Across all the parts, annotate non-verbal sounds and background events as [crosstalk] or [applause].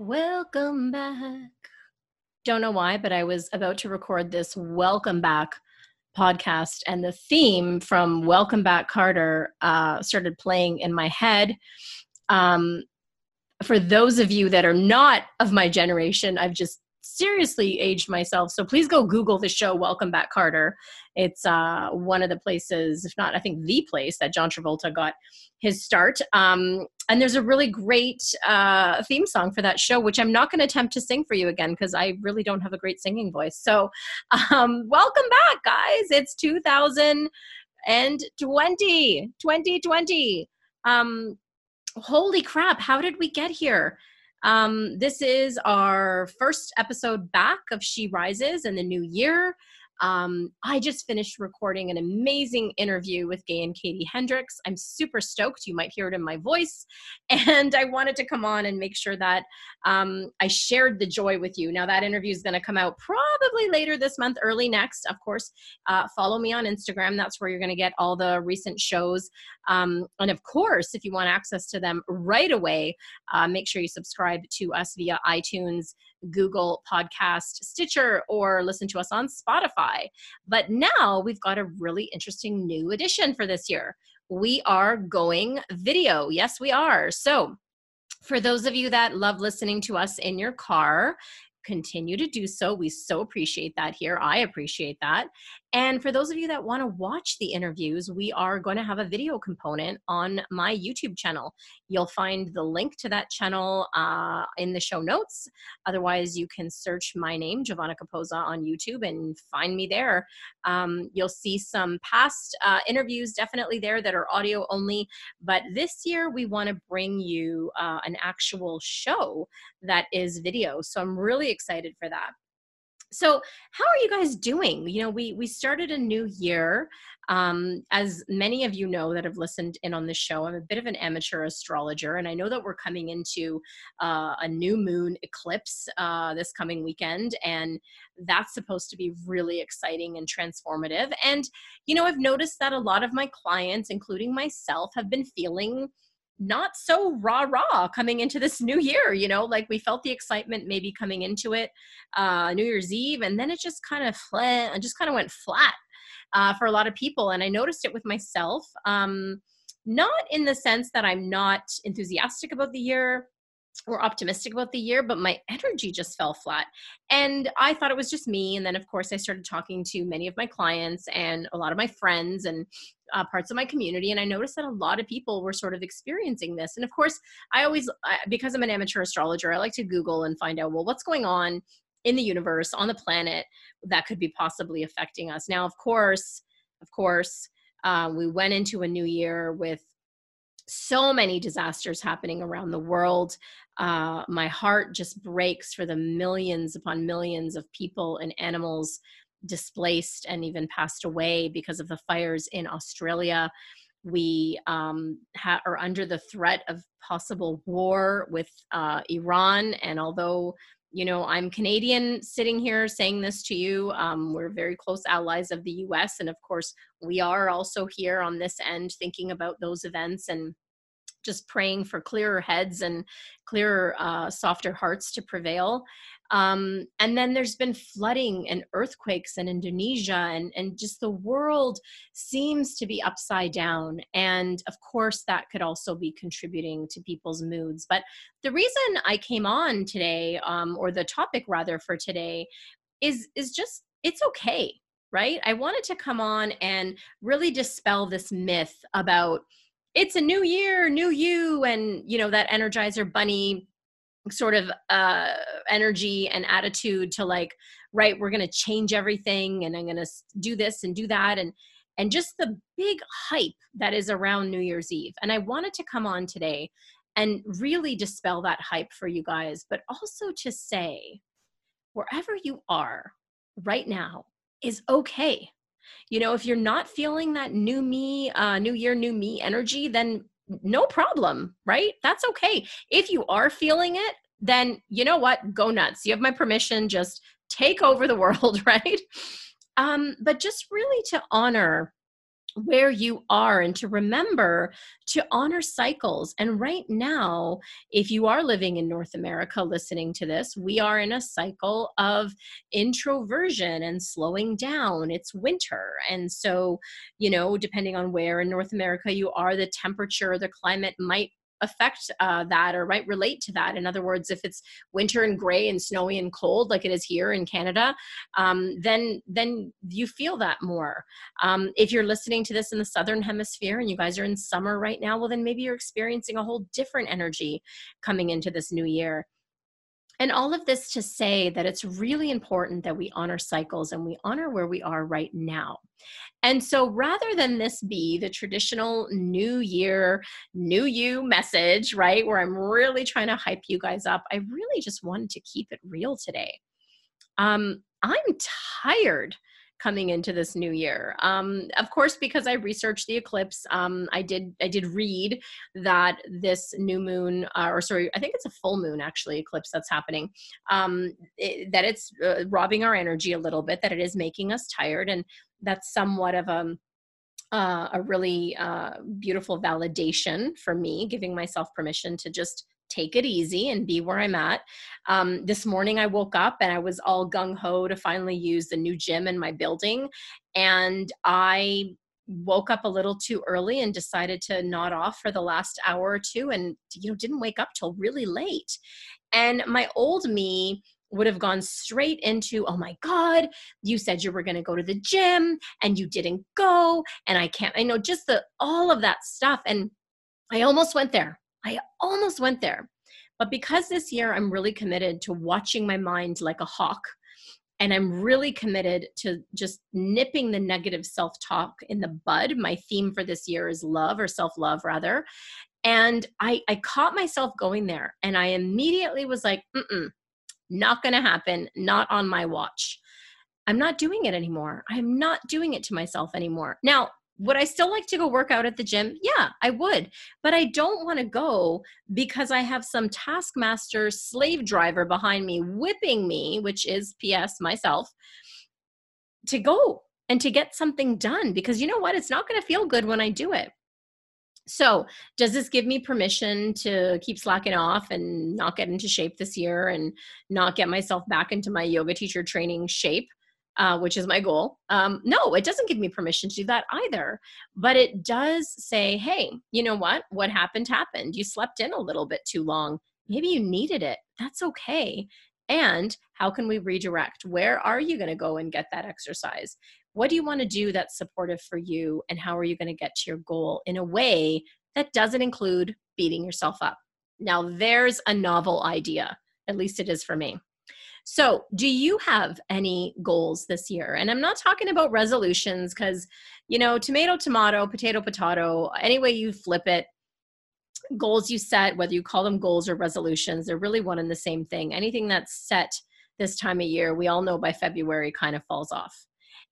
Welcome back. Don't know why, but I was about to record this welcome back podcast, and the theme from Welcome Back Kotter uh, started playing in my head. Um, for those of you that are not of my generation, I've just seriously aged myself. So please go Google the show Welcome Back Kotter. It's uh, one of the places, if not, I think the place that John Travolta got his start. Um, and there's a really great uh, theme song for that show, which I'm not going to attempt to sing for you again because I really don't have a great singing voice. So, um, welcome back, guys. It's 2020. 2020. Um, holy crap, how did we get here? Um, this is our first episode back of She Rises in the new year. Um, I just finished recording an amazing interview with Gay and Katie Hendricks. I'm super stoked. You might hear it in my voice. [laughs] And I wanted to come on and make sure that um, I shared the joy with you. Now, that interview is going to come out probably later this month, early next. Of course, uh, follow me on Instagram. That's where you're going to get all the recent shows. Um, and of course, if you want access to them right away, uh, make sure you subscribe to us via iTunes. Google Podcast, Stitcher, or listen to us on Spotify. But now we've got a really interesting new addition for this year. We are going video. Yes, we are. So, for those of you that love listening to us in your car, continue to do so. We so appreciate that here. I appreciate that. And for those of you that want to watch the interviews, we are going to have a video component on my YouTube channel. You'll find the link to that channel uh, in the show notes. Otherwise, you can search my name, Giovanna Capoza, on YouTube and find me there. Um, you'll see some past uh, interviews definitely there that are audio only. But this year, we want to bring you uh, an actual show that is video. So I'm really excited for that so how are you guys doing? You know we we started a new year um, as many of you know that have listened in on this show i'm a bit of an amateur astrologer and i know that we're coming into uh, a new moon eclipse uh, this coming weekend and that's supposed to be really exciting and transformative and you know i've noticed that a lot of my clients including myself have been feeling not so rah rah coming into this new year you know like we felt the excitement maybe coming into it uh new year's eve and then it just kind of and just kind of went flat uh, for a lot of people and i noticed it with myself um not in the sense that i'm not enthusiastic about the year or optimistic about the year, but my energy just fell flat. And I thought it was just me. And then, of course, I started talking to many of my clients and a lot of my friends and uh, parts of my community. And I noticed that a lot of people were sort of experiencing this. And of course, I always, because I'm an amateur astrologer, I like to Google and find out, well, what's going on in the universe, on the planet, that could be possibly affecting us. Now, of course, of course, uh, we went into a new year with so many disasters happening around the world. Uh, my heart just breaks for the millions upon millions of people and animals displaced and even passed away because of the fires in Australia. We um, ha- are under the threat of possible war with uh, Iran. And although, you know, I'm Canadian sitting here saying this to you, um, we're very close allies of the US. And of course, we are also here on this end thinking about those events and just praying for clearer heads and clearer, uh, softer hearts to prevail. Um, and then there's been flooding and earthquakes in Indonesia, and, and just the world seems to be upside down. And of course, that could also be contributing to people's moods. But the reason I came on today, um, or the topic rather for today, is is just it's okay, right? I wanted to come on and really dispel this myth about it's a new year, new you, and you know that Energizer Bunny sort of uh, energy and attitude to like right we're to change everything and i'm to do this and do that and and just the big hype that is around new year's eve. And i wanted to come on today and really dispel that hype for you guys but also to say wherever you are right now is okay you know if you're not feeling that new me uh, new year new me energy then no problem right? That's okay. If you are feeling it then you know what? Go nuts. You have my permission. Just take over the [laughs] world right? Um but just really to honor where you are and to remember to honor cycles. And right now, if you are living in North America listening to this, we are in a cycle of introversion and slowing down. It's winter. And so, you know, depending on where in North America you are, the temperature, the climate might affect uh, that or might relate to that. In other words, if it's winter and gray and snowy and cold like it is here in Canada, um, then then you feel that more. Um, if you're listening to this in the southern hemisphere and you guys are in summer right now, well then maybe you're experiencing a whole different energy coming into this new year. And all of this to say that it's really important that we honor cycles and we honor where we are right now. And so rather than this be the traditional new year, new you message, right, where I'm really trying to hype you guys up, I really just wanted to keep it real today. Um, I'm tired coming into this new year. Um, of course, because I researched the eclipse, um, I did I did read that this new moon, uh, or sorry, I think it's a full moon actually eclipse that's happening. Um, it, that it's uh, robbing our energy a little bit, that it is making us tired, and that's somewhat of a uh, a really uh, beautiful validation for me, giving myself permission to just take it easy and be where I'm at. Um, this morning I woke up and I was all gung ho to finally use the new gym in my building. And I woke up a little too early and decided to nod off for the last hour or two and you know didn't wake up till really late and my old me would have gone straight into, oh my God, you said you were going to go to the gym and you didn't go. And I can't, I know just the, all of that stuff. And I almost went there. I almost went there. But because this year I'm really committed to watching my mind like a hawk, and I'm really committed to just nipping the negative self talk in the bud. My theme for this year is love or self love, rather. And I, I caught myself going there, and I immediately was like, mm not going to happen, not on my watch. I'm not doing it anymore. I'm not doing it to myself anymore. Now, would I still like to go work out at the gym? Yeah, I would. But I don't want to go because I have some taskmaster slave driver behind me whipping me, which is PS myself, to go and to get something done because you know what? It's not going to feel good when I do it. So, does this give me permission to keep slacking off and not get into shape this year and not get myself back into my yoga teacher training shape? Uh, which is my goal. Um, no, it doesn't give me permission to do that either. But it does say, hey, you know what? What happened happened. You slept in a little bit too long. Maybe you needed it. That's okay. And how can we redirect? Where are you going to go and get that exercise? What do you want to do that's supportive for you? And how are you going to get to your goal in a way that doesn't include beating yourself up? Now, there's a novel idea. At least it is for me. So, do you have any goals this year? And I'm not talking about resolutions because, you know, tomato, tomato, potato, potato, any way you flip it, goals you set, whether you call them goals or resolutions, they're really one and the same thing. Anything that's set this time of year, we all know by February kind of falls off.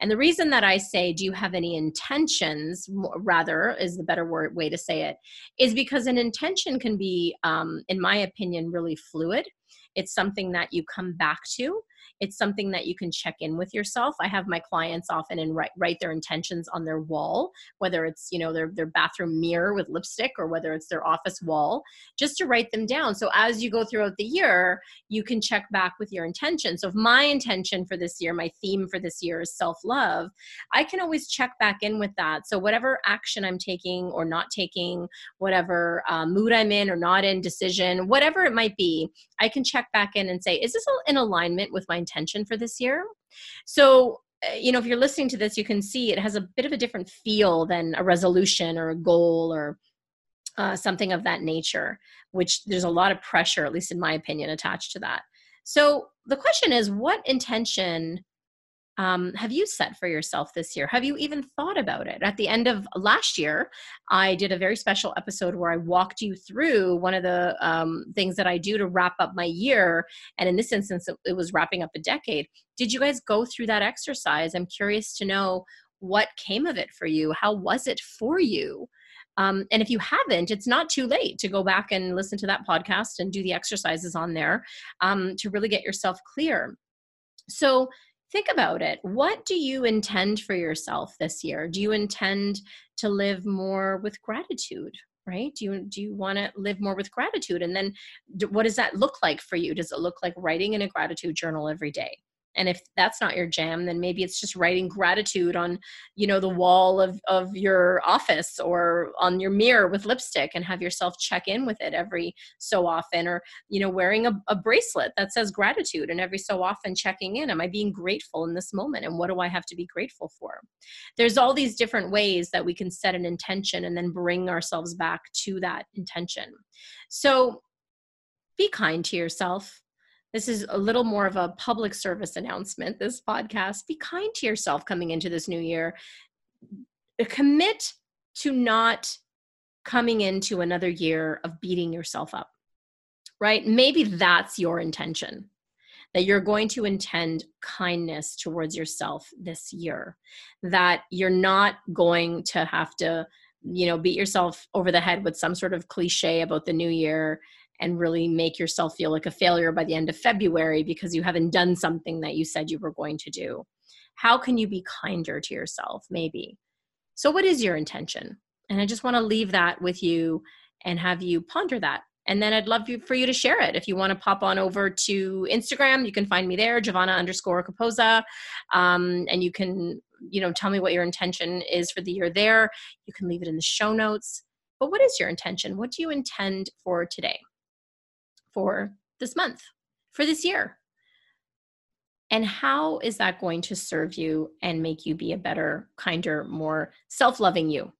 And the reason that I say, do you have any intentions, rather, is the better word, way to say it, is because an intention can be, um, in my opinion, really fluid. It's something that you come back to it's something that you can check in with yourself. I have my clients often and write, write their intentions on their wall whether it's you know their, their bathroom mirror with lipstick or whether it's their office wall just to write them down. So as you go throughout the year you can check back with your intention so if my intention for this year my theme for this year is self-love i can always check back in with that. So whatever action i'm taking or not taking whatever uh, mood i'm in or not in decision whatever it might be i can check back in and say is this in alignment with my intention for this year. So, uh, you know, if you're listening to this, you can see it has a bit of a different feel than a resolution or a goal or uh, something of that nature, which there's a lot of pressure, at least in my opinion, attached to that. So, the question is what intention um, have you set for yourself this year? Have you even thought about it? At the end of last year, I did a very special episode where I walked you through one of the um, things that I do to wrap up my year. And in this instance, it, was wrapping up a decade. Did you guys go through that exercise? I'm curious to know what came of it for you. How was it for you? Um, and if you haven't, it's not too late to go back and listen to that podcast and do the exercises on there um, to really get yourself clear. So, think about it. What do you intend for yourself this year? Do you intend to live more with gratitude? Right? Do you do you want to live more with gratitude? And then, what does that look like for you? Does it look like writing in a gratitude journal every day? And if that's not your jam then maybe it's just writing gratitude on you know the wall of of your office or on your mirror with lipstick and have yourself check in with it every so often or you know wearing a, a bracelet that says gratitude and every so often checking in. Am i being grateful in this moment and what do i have to be grateful for? There's all these different ways that we can set an intention and then bring ourselves back to that intention. So be kind to yourself this is a little more of a public service announcement this podcast. Be kind to yourself coming into this new year. Commit to not coming into another year of beating yourself up right? Maybe that's your intention that you're going to intend kindness towards yourself this year that you're not going to have to you know beat yourself over the head with some sort of cliche about the new year and really make yourself feel like a failure by the end of February because you haven't done something that you said you were going to do. How can you be kinder to yourself? Maybe. So, what is your intention? And I just want to leave that with you and have you ponder that. And then I'd love for you to share it. If you want to pop on over to Instagram, you can find me there, Giovanna underscore Capoza. Um, and you can, you know, tell me what your intention is for the year there. You can leave it in the show notes. But what is your intention? What do you intend for today? For this month, for this year. And how is that going to serve you and make you be a better, kinder, more self loving you?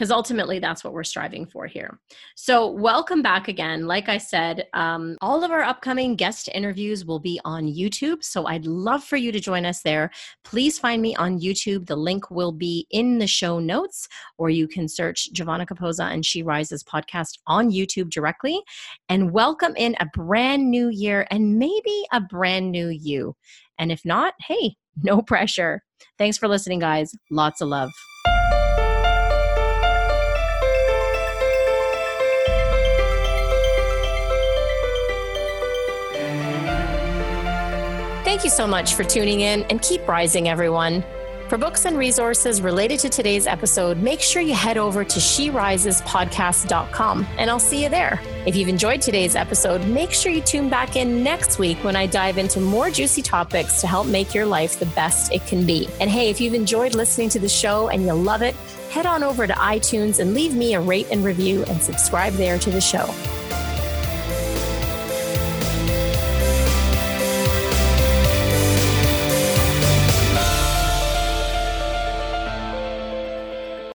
Because ultimately that's what we're striving for here. So, welcome back again. Like I said, um, all of our upcoming guest interviews will be on YouTube. So, I'd love for you to join us there. Please find me on YouTube. The link will be in the show notes, or you can search Giovanna Capoza and She Rises podcast on YouTube directly. And welcome in a brand new year and maybe a brand new you. And if not, hey, [laughs] no pressure. Thanks for listening, guys. Lots of love. Thank you so much for tuning in and keep rising, everyone. For books and resources related to today's episode, make sure you head over to sherisespodcast.com and I'll see you there. If you've enjoyed today's episode, make sure you tune back in next week when I dive into more juicy topics to help make your life the best it can be. And hey, if you've enjoyed listening to the show and you love it, head on over to iTunes and leave me a rate and review and subscribe there to the show.